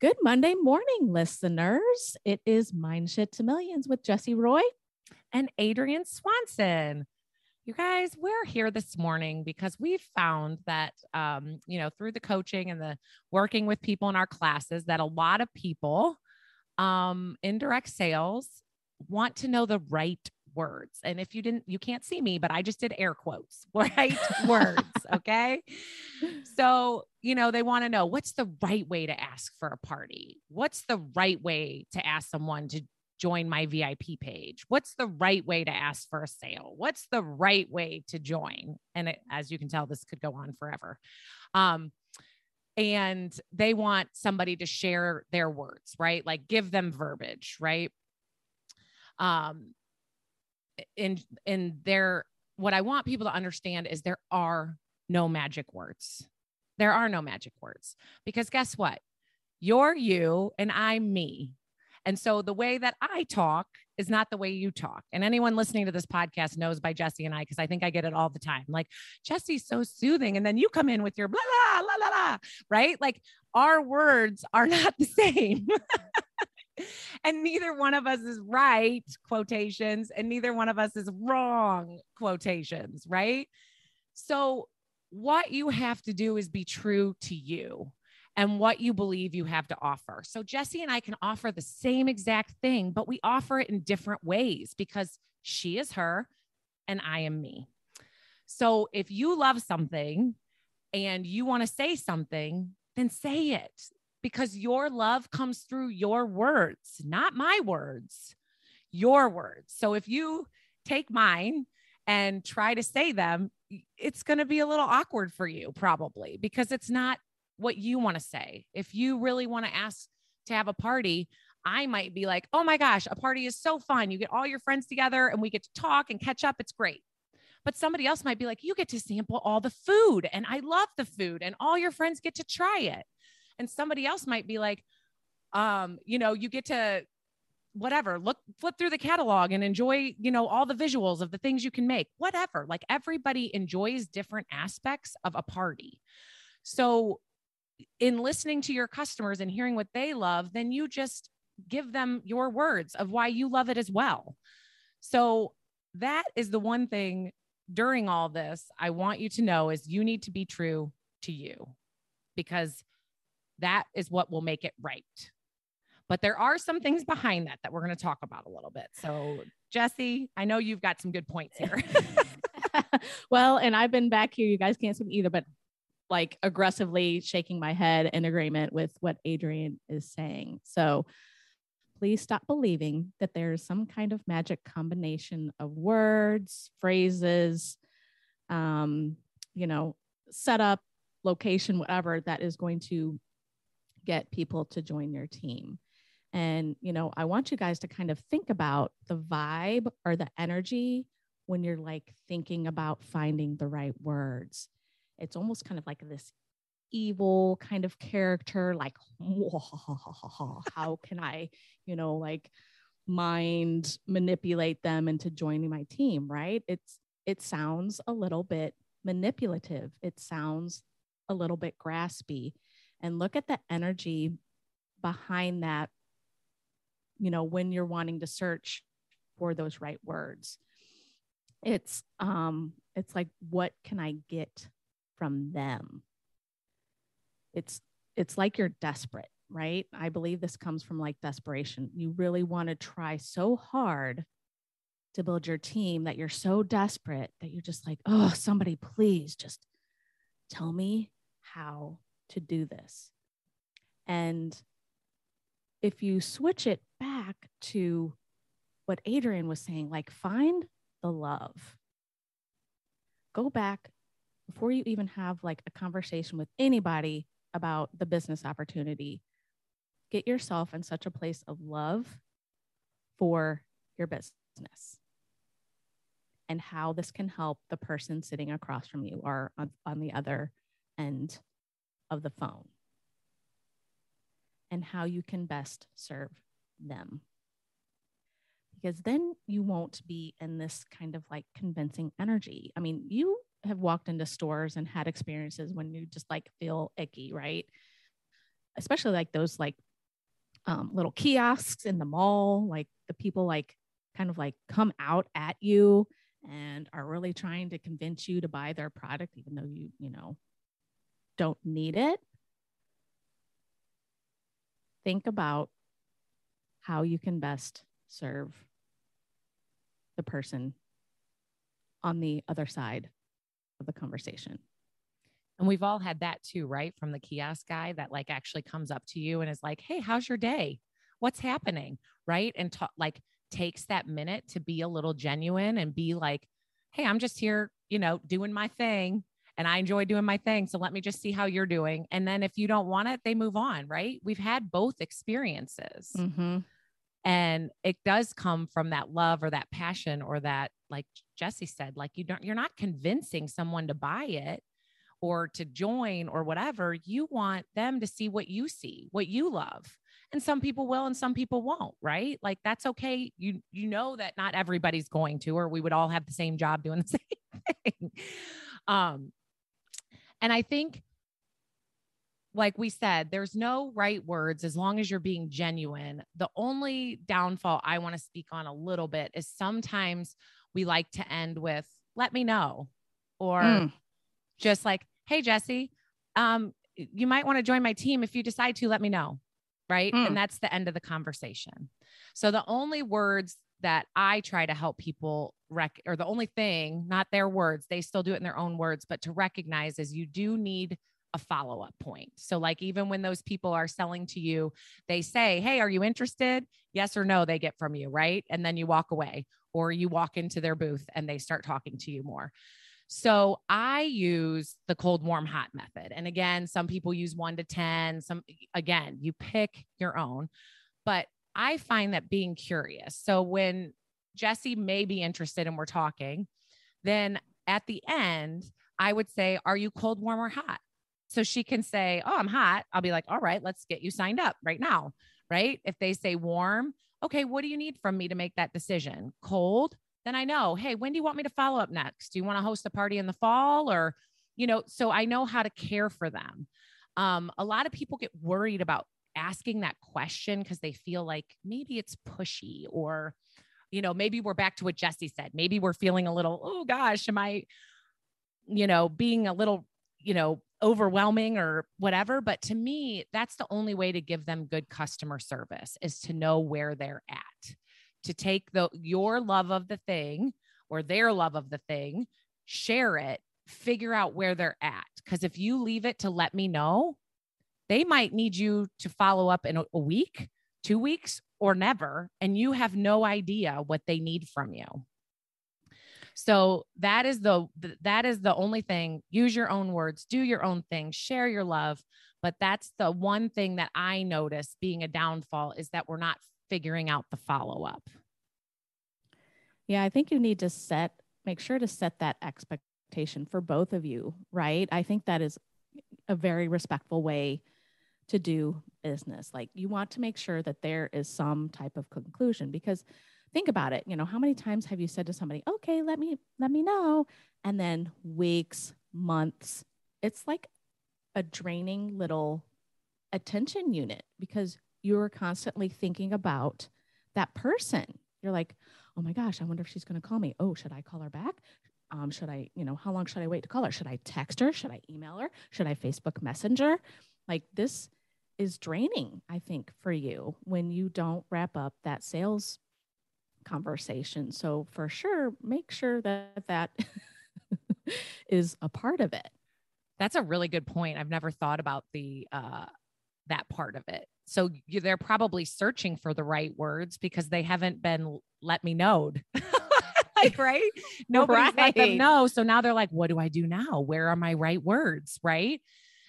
Good Monday morning, listeners. It is Mind Shift to Millions with Jesse Roy and Adrian Swanson. You guys, we're here this morning because we've found that, um, you know, through the coaching and the working with people in our classes, that a lot of people um, in direct sales want to know the right words. And if you didn't, you can't see me, but I just did air quotes, right words. Okay. So, you know, they want to know what's the right way to ask for a party? What's the right way to ask someone to join my VIP page? What's the right way to ask for a sale? What's the right way to join? And it, as you can tell, this could go on forever. Um, and they want somebody to share their words, right? Like give them verbiage, right? Um, in in their what I want people to understand is there are no magic words. There are no magic words because guess what? You're you and I'm me. And so the way that I talk is not the way you talk. And anyone listening to this podcast knows by Jesse and I, because I think I get it all the time. Like, Jesse's so soothing. And then you come in with your blah, blah, blah, blah, blah, right? Like, our words are not the same. and neither one of us is right quotations and neither one of us is wrong quotations right? So what you have to do is be true to you and what you believe you have to offer. So jesse and i can offer the same exact thing but we offer it in different ways because she is her and i am me. So if you love something and you want to say something then say it because your love comes through your words, not my words, your words. So if you take mine and try to say them, it's going to be a little awkward for you, probably, because it's not what you want to say. If you really want to ask to have a party, I might be like, oh my gosh, a party is so fun. You get all your friends together and we get to talk and catch up. It's great. But somebody else might be like, you get to sample all the food and I love the food and all your friends get to try it. And somebody else might be like, um, you know, you get to whatever, look, flip through the catalog and enjoy, you know, all the visuals of the things you can make, whatever. Like everybody enjoys different aspects of a party. So, in listening to your customers and hearing what they love, then you just give them your words of why you love it as well. So, that is the one thing during all this I want you to know is you need to be true to you because that is what will make it right. But there are some things behind that that we're going to talk about a little bit. So, Jesse, I know you've got some good points here. well, and I've been back here. You guys can't see me either, but like aggressively shaking my head in agreement with what Adrienne is saying. So, please stop believing that there's some kind of magic combination of words, phrases, um, you know, setup, location, whatever that is going to get people to join your team. And, you know, I want you guys to kind of think about the vibe or the energy when you're like thinking about finding the right words. It's almost kind of like this evil kind of character, like, how can I, you know, like mind manipulate them into joining my team, right? It's, it sounds a little bit manipulative. It sounds a little bit graspy and look at the energy behind that you know when you're wanting to search for those right words. It's um it's like what can i get from them? It's it's like you're desperate right? I believe this comes from like desperation. You really want to try so hard to build your team that you're so desperate that you're just like oh somebody please just tell me how to do this. And if you switch it back to what Adrian was saying, like find the love, go back before you even have like a conversation with anybody about the business opportunity. Get yourself in such a place of love for your business and how this can help the person sitting across from you or on, on the other end of the phone and how you can best serve them. Because then you won't be in this kind of like convincing energy. I mean, you have walked into stores and had experiences when you just like feel icky, right? Especially like those like um, little kiosks in the mall, like the people like kind of like come out at you and are really trying to convince you to buy their product, even though you, you know, don't need it. Think about how you can best serve the person on the other side of the conversation. And we've all had that too, right? From the kiosk guy that like actually comes up to you and is like, Hey, how's your day? What's happening? Right. And ta- like takes that minute to be a little genuine and be like, Hey, I'm just here, you know, doing my thing and I enjoy doing my thing. So let me just see how you're doing. And then if you don't want it, they move on, right? We've had both experiences. Mm-hmm. And it does come from that love or that passion or that, like Jesse said, like you don't, you're not convincing someone to buy it or to join or whatever, you want them to see what you see, what you love. And some people will and some people won't, right? Like that's okay. You you know that not everybody's going to or we would all have the same job doing the same thing. Um and I think like we said, there's no right words as long as you're being genuine. The only downfall I want to speak on a little bit is sometimes we like to end with, let me know, or mm just like, hey, Jesse, um, you might want to join my team. If you decide to, let me know. Right. Mm. And that's the end of the conversation. So the only words that I try to help people rec or the only thing, not their words, they still do it in their own words, but to recognize is you do need a follow up point. So, like, even when those people are selling to you, they say, Hey, are you interested? Yes or no, they get from you, right? And then you walk away or you walk into their booth and they start talking to you more. So I use the cold, warm, hot method. And again, some people use one to 10. Some, again, you pick your own. But I find that being curious. So when Jesse may be interested and we're talking, then at the end, I would say, Are you cold, warm, or hot? So she can say, Oh, I'm hot. I'll be like, All right, let's get you signed up right now. Right. If they say warm, okay, what do you need from me to make that decision? Cold, then I know, hey, when do you want me to follow up next? Do you want to host a party in the fall or, you know, so I know how to care for them. Um, a lot of people get worried about asking that question because they feel like maybe it's pushy or, you know, maybe we're back to what Jesse said. Maybe we're feeling a little, oh gosh, am I, you know, being a little, you know, overwhelming or whatever. But to me, that's the only way to give them good customer service is to know where they're at to take the your love of the thing or their love of the thing, share it, figure out where they're at. Because if you leave it to let me know, they might need you to follow up in a, a week, two weeks, or never. And you have no idea what they need from you. So that is the that is the only thing. Use your own words, do your own thing, share your love. But that's the one thing that I notice being a downfall is that we're not figuring out the follow up. Yeah, I think you need to set, make sure to set that expectation for both of you, right? I think that is a very respectful way to do business. Like you want to make sure that there is some type of conclusion because think about it, you know, how many times have you said to somebody, "Okay, let me let me know." And then weeks, months, it's like a draining little attention unit because you're constantly thinking about that person. You're like, oh my gosh, I wonder if she's going to call me. Oh, should I call her back? Um, should I, you know, how long should I wait to call her? Should I text her? Should I email her? Should I Facebook Messenger? Like this is draining, I think, for you when you don't wrap up that sales conversation. So for sure, make sure that that is a part of it. That's a really good point. I've never thought about the uh, that part of it. So you, they're probably searching for the right words because they haven't been let me know. like, right? Nobody's right. let them know. So now they're like, what do I do now? Where are my right words? Right.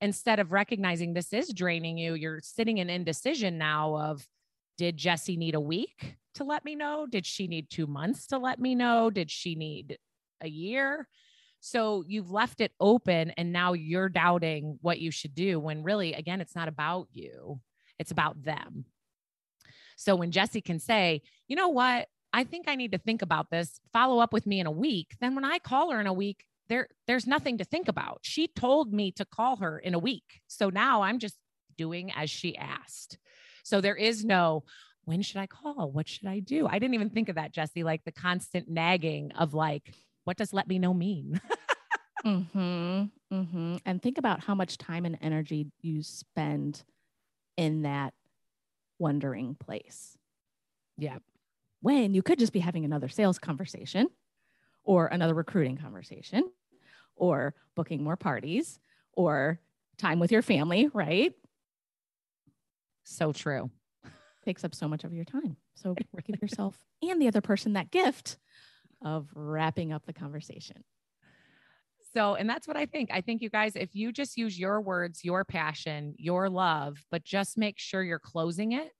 Instead of recognizing this is draining you, you're sitting in indecision now of did Jesse need a week to let me know? Did she need two months to let me know? Did she need a year? So you've left it open and now you're doubting what you should do when really, again, it's not about you, it's about them. So when Jesse can say, you know what, I think I need to think about this, follow up with me in a week, then when I call her in a week, there, there's nothing to think about. She told me to call her in a week. So now I'm just doing as she asked. So there is no, when should I call? What should I do? I didn't even think of that, Jesse, like the constant nagging of like, what does let me know mean? mm-hmm, mm-hmm. And think about how much time and energy you spend in that wondering place. Yeah. When you could just be having another sales conversation or another recruiting conversation or booking more parties or time with your family, right? So true. Takes up so much of your time. So give yourself and the other person that gift of wrapping up the conversation. So, and that's what I think. I think you guys, if you just use your words, your passion, your love, but just make sure you're closing it,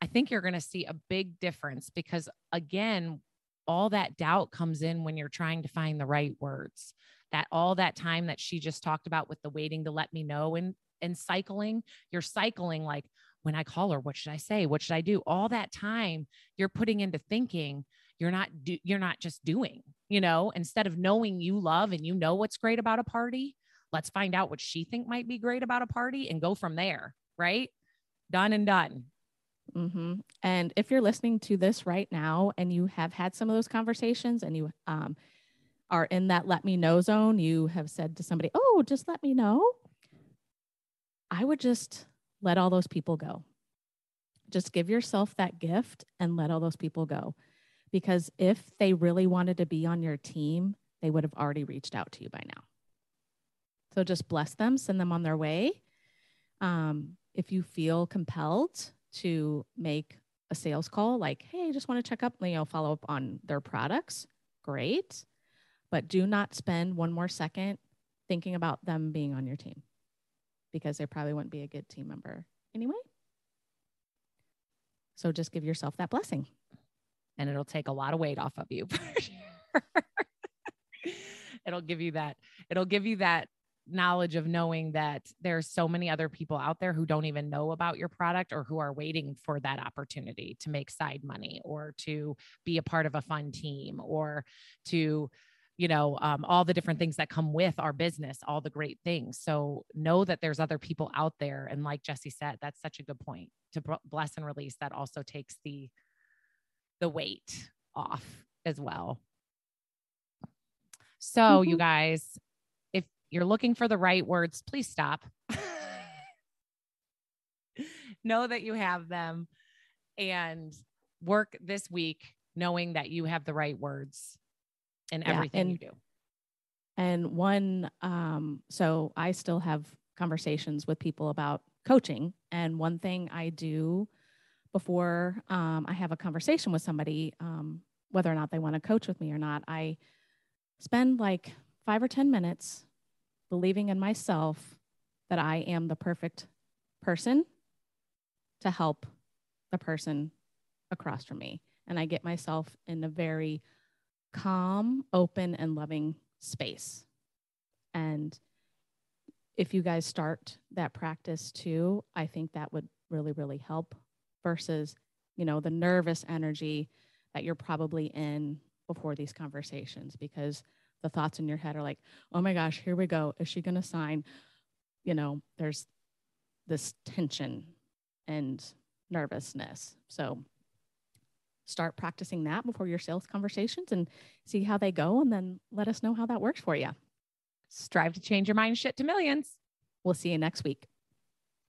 I think you're going to see a big difference because, again, all that doubt comes in when you're trying to find the right words. That all that time that she just talked about with the waiting to let me know and and cycling, you're cycling like when I call her, what should I say? What should I do? All that time you're putting into thinking, you're not do, you're not just doing, you know, instead of knowing you love and you know what's great about a party, let's find out what she think might be great about a party and go from there, right? Done and done. Mm-hmm. And if you're listening to this right now and you have had some of those conversations and you um, are in that let me know zone, you have said to somebody, Oh, just let me know. I would just let all those people go. Just give yourself that gift and let all those people go. Because if they really wanted to be on your team, they would have already reached out to you by now. So just bless them, send them on their way. Um, if you feel compelled to make a sales call, like, hey, just want to check up, you know, follow up on their products, great. But do not spend one more second thinking about them being on your team because they probably wouldn't be a good team member anyway. So just give yourself that blessing. And it'll take a lot of weight off of you. it'll give you that, it'll give you that knowledge of knowing that there's so many other people out there who don't even know about your product or who are waiting for that opportunity to make side money or to be a part of a fun team or to you know um, all the different things that come with our business all the great things. So know that there's other people out there. And like jesse said that's such a good point to bless and release that also takes the the weight off as well. So mm-hmm. you guys you're looking for the right words please stop know that you have them and work this week knowing that you have the right words in yeah, everything and, you do. And one, um, so I still have conversations with people about coaching. And one thing I do before um, I have a conversation with somebody, um, whether or not they want to coach with me or not, I spend like five or 10 minutes believing in myself that I am the perfect person to help the person across from me. And I get myself in a very calm, open, and loving space. And if you guys start that practice too, I think that would really, really help versus, you know, the nervous energy that you're probably in before these conversations because the thoughts in your head are like, oh my gosh, here we go. Is she going to sign? You know, there's this tension and nervousness. So start practicing that before your sales conversations and see how they go and then let us know how that works for you. Strive to change your mind shift to millions. We'll see you next week.